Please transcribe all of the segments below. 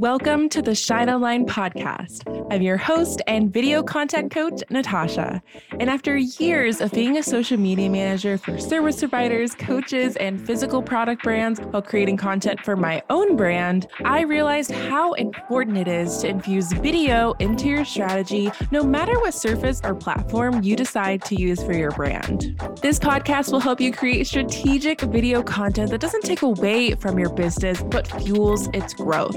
Welcome to the Shine Online podcast. I'm your host and video content coach, Natasha. And after years of being a social media manager for service providers, coaches, and physical product brands while creating content for my own brand, I realized how important it is to infuse video into your strategy, no matter what surface or platform you decide to use for your brand. This podcast will help you create strategic video content that doesn't take away from your business, but fuels its growth.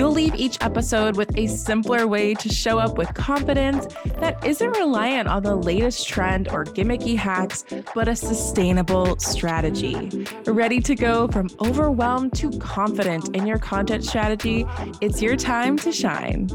You'll leave each episode with a simpler way to show up with confidence that isn't reliant on the latest trend or gimmicky hacks, but a sustainable strategy. Ready to go from overwhelmed to confident in your content strategy? It's your time to shine.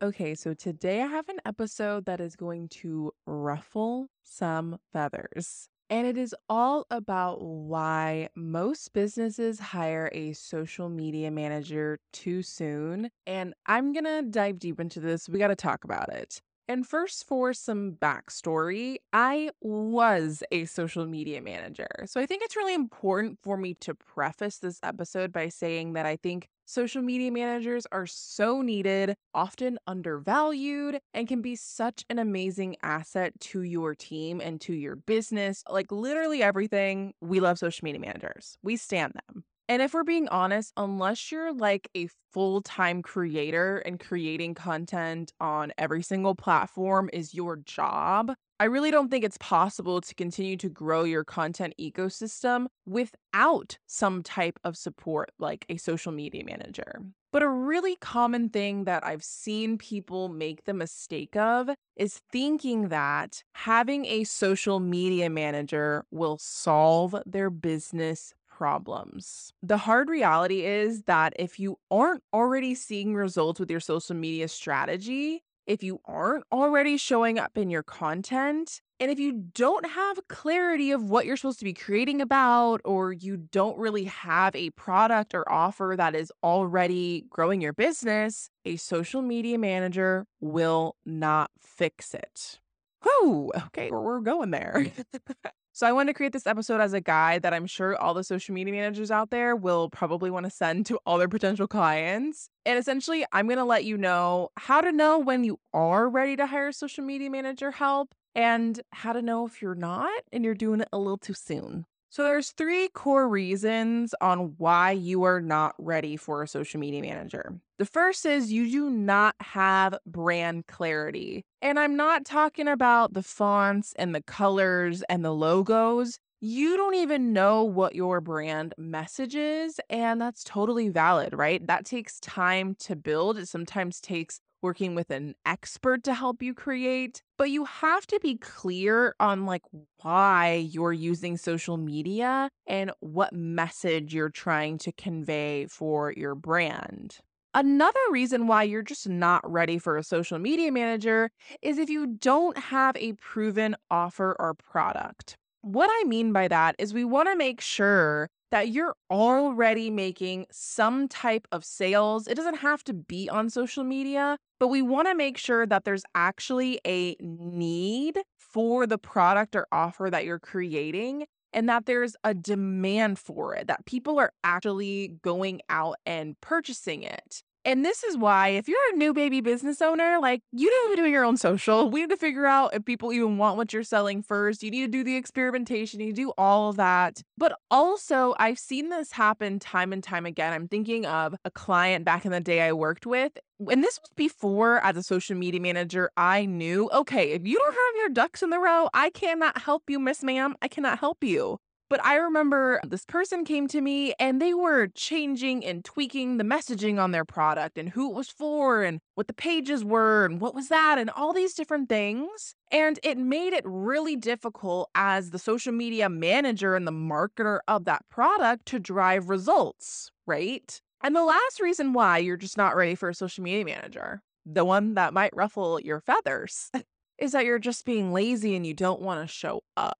Okay, so today I have an episode that is going to ruffle some feathers. And it is all about why most businesses hire a social media manager too soon. And I'm going to dive deep into this. We got to talk about it. And first, for some backstory, I was a social media manager. So I think it's really important for me to preface this episode by saying that I think social media managers are so needed, often undervalued, and can be such an amazing asset to your team and to your business. Like literally everything, we love social media managers, we stand them. And if we're being honest, unless you're like a full time creator and creating content on every single platform is your job, I really don't think it's possible to continue to grow your content ecosystem without some type of support like a social media manager. But a really common thing that I've seen people make the mistake of is thinking that having a social media manager will solve their business problems. The hard reality is that if you aren't already seeing results with your social media strategy, if you aren't already showing up in your content, and if you don't have clarity of what you're supposed to be creating about, or you don't really have a product or offer that is already growing your business, a social media manager will not fix it. Whew, okay, we're going there. So I wanted to create this episode as a guide that I'm sure all the social media managers out there will probably want to send to all their potential clients. And essentially, I'm going to let you know how to know when you are ready to hire social media manager help and how to know if you're not and you're doing it a little too soon. So there's three core reasons on why you are not ready for a social media manager. The first is you do not have brand clarity. And I'm not talking about the fonts and the colors and the logos. You don't even know what your brand message is, and that's totally valid, right? That takes time to build. It sometimes takes working with an expert to help you create, but you have to be clear on like why you're using social media and what message you're trying to convey for your brand. Another reason why you're just not ready for a social media manager is if you don't have a proven offer or product. What I mean by that is we want to make sure that you're already making some type of sales. It doesn't have to be on social media, but we want to make sure that there's actually a need for the product or offer that you're creating and that there's a demand for it, that people are actually going out and purchasing it. And this is why, if you're a new baby business owner, like you need to be doing your own social. We need to figure out if people even want what you're selling first. You need to do the experimentation, you do all of that. But also, I've seen this happen time and time again. I'm thinking of a client back in the day I worked with. And this was before, as a social media manager, I knew okay, if you don't have your ducks in the row, I cannot help you, Miss Ma'am. I cannot help you. But I remember this person came to me and they were changing and tweaking the messaging on their product and who it was for and what the pages were and what was that and all these different things. And it made it really difficult as the social media manager and the marketer of that product to drive results, right? And the last reason why you're just not ready for a social media manager, the one that might ruffle your feathers, is that you're just being lazy and you don't want to show up.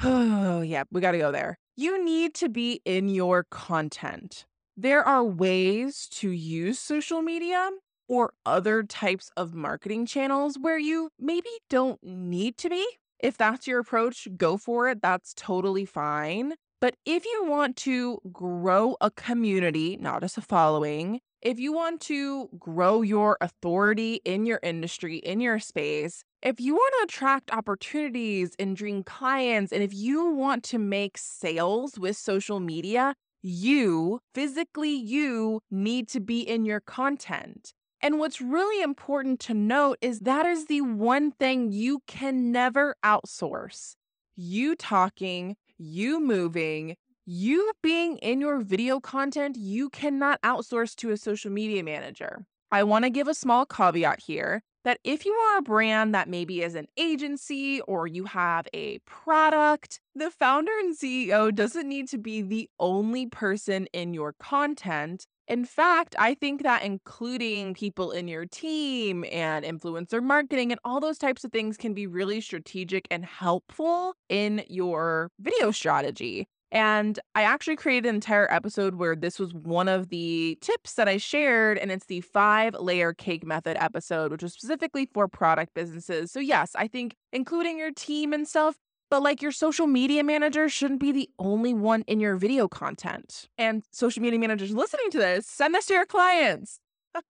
Oh, yeah, we got to go there. You need to be in your content. There are ways to use social media or other types of marketing channels where you maybe don't need to be. If that's your approach, go for it. That's totally fine. But if you want to grow a community, not just a following, if you want to grow your authority in your industry, in your space, if you want to attract opportunities and dream clients, and if you want to make sales with social media, you, physically you, need to be in your content. And what's really important to note is that is the one thing you can never outsource. You talking, you moving, you being in your video content, you cannot outsource to a social media manager. I want to give a small caveat here that if you are a brand that maybe is an agency or you have a product, the founder and CEO doesn't need to be the only person in your content. In fact, I think that including people in your team and influencer marketing and all those types of things can be really strategic and helpful in your video strategy. And I actually created an entire episode where this was one of the tips that I shared, and it's the five layer cake method episode, which was specifically for product businesses. So, yes, I think including your team and stuff, but like your social media manager shouldn't be the only one in your video content. And social media managers listening to this, send this to your clients. oh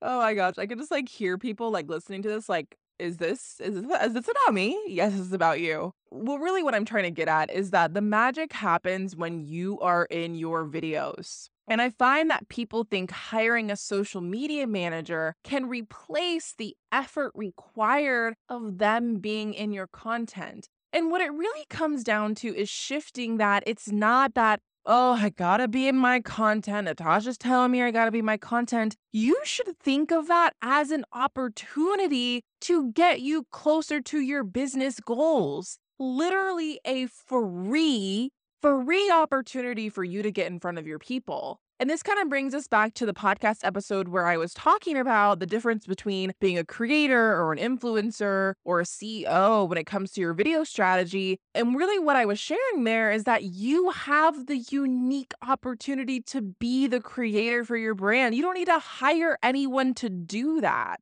my gosh, I could just like hear people like listening to this, like, is this is this, is this about me? Yes, it's about you. Well, really what I'm trying to get at is that the magic happens when you are in your videos. And I find that people think hiring a social media manager can replace the effort required of them being in your content. And what it really comes down to is shifting that it's not that oh, I gotta be in my content. Natasha's telling me I gotta be my content. You should think of that as an opportunity to get you closer to your business goals. Literally a free, free opportunity for you to get in front of your people. And this kind of brings us back to the podcast episode where I was talking about the difference between being a creator or an influencer or a CEO when it comes to your video strategy. And really, what I was sharing there is that you have the unique opportunity to be the creator for your brand. You don't need to hire anyone to do that.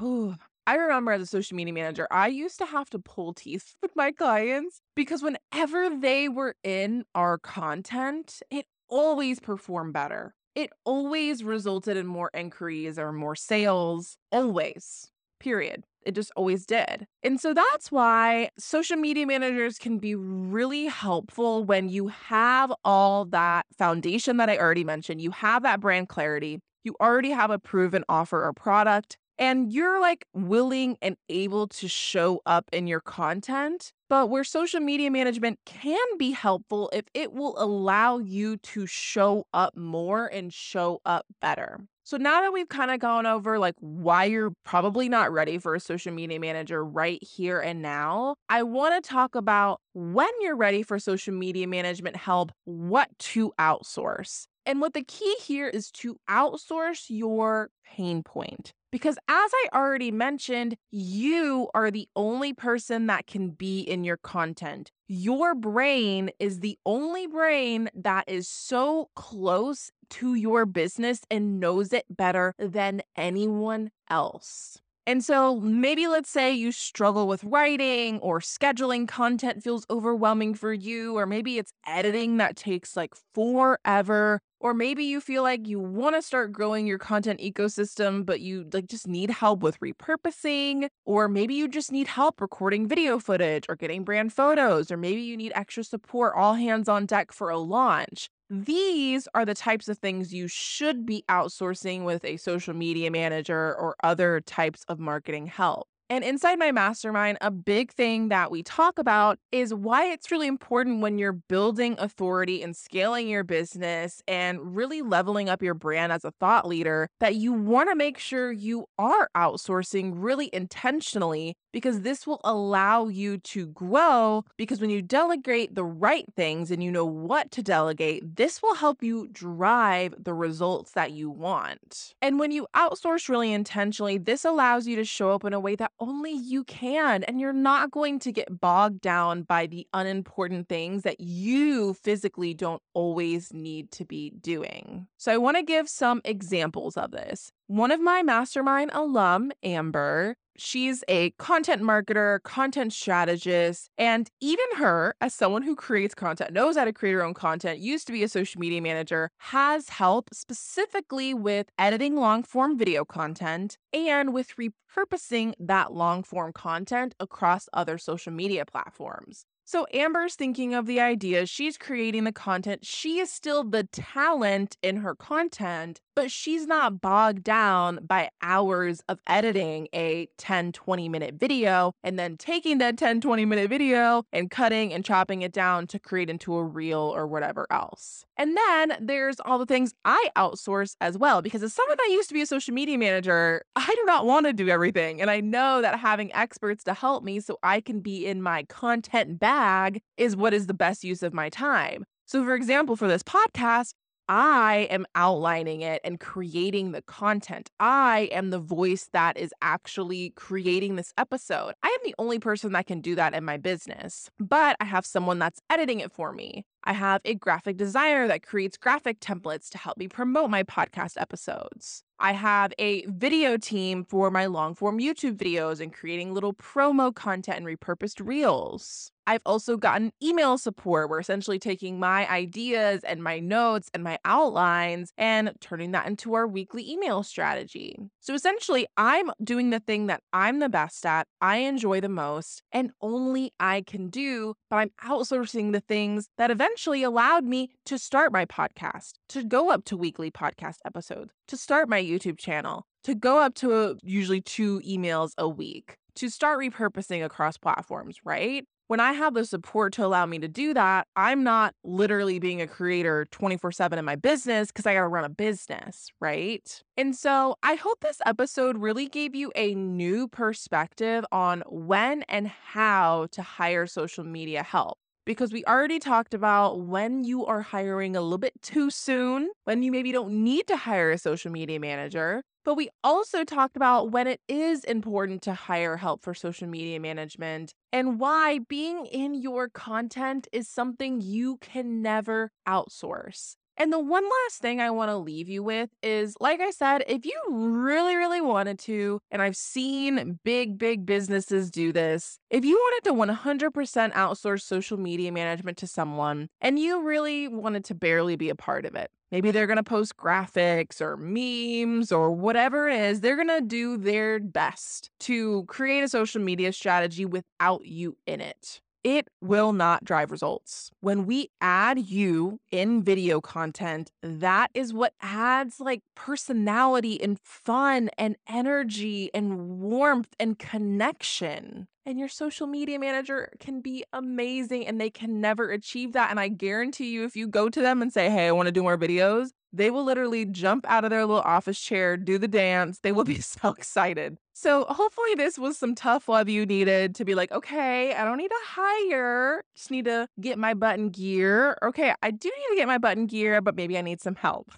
Ooh. I remember as a social media manager, I used to have to pull teeth with my clients because whenever they were in our content, it always perform better. It always resulted in more inquiries or more sales, always, period. It just always did. And so that's why social media managers can be really helpful when you have all that foundation that I already mentioned. You have that brand clarity, you already have a proven offer or product, and you're like willing and able to show up in your content. But where social media management can be helpful if it will allow you to show up more and show up better. So now that we've kind of gone over like why you're probably not ready for a social media manager right here and now, I want to talk about when you're ready for social media management help, what to outsource. And what the key here is to outsource your pain point. Because as I already mentioned, you are the only person that can be in your content. Your brain is the only brain that is so close to your business and knows it better than anyone else. And so maybe let's say you struggle with writing or scheduling content feels overwhelming for you, or maybe it's editing that takes like forever, or maybe you feel like you want to start growing your content ecosystem, but you like just need help with repurposing, or maybe you just need help recording video footage or getting brand photos, or maybe you need extra support all hands on deck for a launch. These are the types of things you should be outsourcing with a social media manager or other types of marketing help. And inside my mastermind, a big thing that we talk about is why it's really important when you're building authority and scaling your business and really leveling up your brand as a thought leader that you want to make sure you are outsourcing really intentionally because this will allow you to grow. Because when you delegate the right things and you know what to delegate, this will help you drive the results that you want. And when you outsource really intentionally, this allows you to show up in a way that only you can. And you're not going to get bogged down by the unimportant things that you physically don't always need to be doing. So I want to give some examples of this. One of my mastermind alum, Amber, She's a content marketer, content strategist, and even her, as someone who creates content, knows how to create her own content, used to be a social media manager, has help specifically with editing long form video content and with repurposing that long form content across other social media platforms. So Amber's thinking of the idea, she's creating the content. She is still the talent in her content, but she's not bogged down by hours of editing a 10, 20 minute video and then taking that 10, 20 minute video and cutting and chopping it down to create into a reel or whatever else. And then there's all the things I outsource as well, because as someone that used to be a social media manager, I do not want to do everything. And I know that having experts to help me so I can be in my content bag is what is the best use of my time. So, for example, for this podcast, I am outlining it and creating the content. I am the voice that is actually creating this episode. I am the only person that can do that in my business, but I have someone that's editing it for me. I have a graphic designer that creates graphic templates to help me promote my podcast episodes. I have a video team for my long form YouTube videos and creating little promo content and repurposed reels. I've also gotten email support where essentially taking my ideas and my notes and my outlines and turning that into our weekly email strategy. So essentially, I'm doing the thing that I'm the best at, I enjoy the most, and only I can do, but I'm outsourcing the things that eventually allowed me to start my podcast, to go up to weekly podcast episodes, to start my YouTube channel, to go up to a, usually two emails a week to start repurposing across platforms, right? when I have the support to allow me to do that, I'm not literally being a creator 24 7 in my business because I got to run a business, right? And so I hope this episode really gave you a new perspective on when and how to hire social media help because we already talked about when you are hiring a little bit too soon, when you maybe don't need to hire a social media manager. But we also talked about when it is important to hire help for social media management and why being in your content is something you can never outsource. And the one last thing I want to leave you with is like I said, if you really, really wanted to, and I've seen big, big businesses do this, if you wanted to 100% outsource social media management to someone and you really wanted to barely be a part of it, maybe they're going to post graphics or memes or whatever it is, they're going to do their best to create a social media strategy without you in it it will not drive results. When we add you in video content, that is what adds like personality and fun and energy and warmth and connection. And your social media manager can be amazing and they can never achieve that. And I guarantee you, if you go to them and say, Hey, I want to do more videos, they will literally jump out of their little office chair, do the dance. They will be so excited. So, hopefully, this was some tough love you needed to be like, okay, I don't need to hire, just need to get my button gear. Okay, I do need to get my button gear, but maybe I need some help.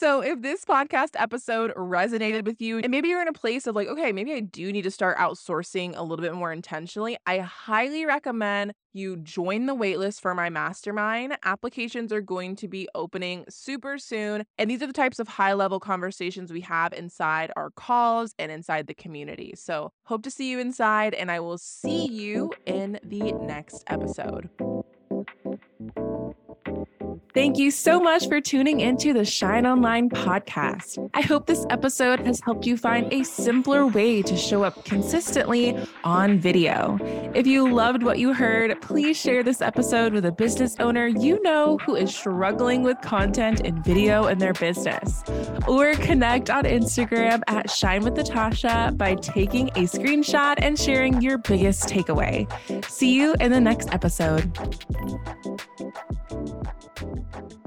So, if this podcast episode resonated with you, and maybe you're in a place of like, okay, maybe I do need to start outsourcing a little bit more intentionally, I highly recommend you join the waitlist for my mastermind. Applications are going to be opening super soon. And these are the types of high level conversations we have inside our calls and inside the community. So, hope to see you inside, and I will see you in the next episode. Thank you so much for tuning into the Shine Online podcast. I hope this episode has helped you find a simpler way to show up consistently on video. If you loved what you heard, please share this episode with a business owner you know who is struggling with content and video in their business. Or connect on Instagram at Shine with Natasha by taking a screenshot and sharing your biggest takeaway. See you in the next episode. Thank you.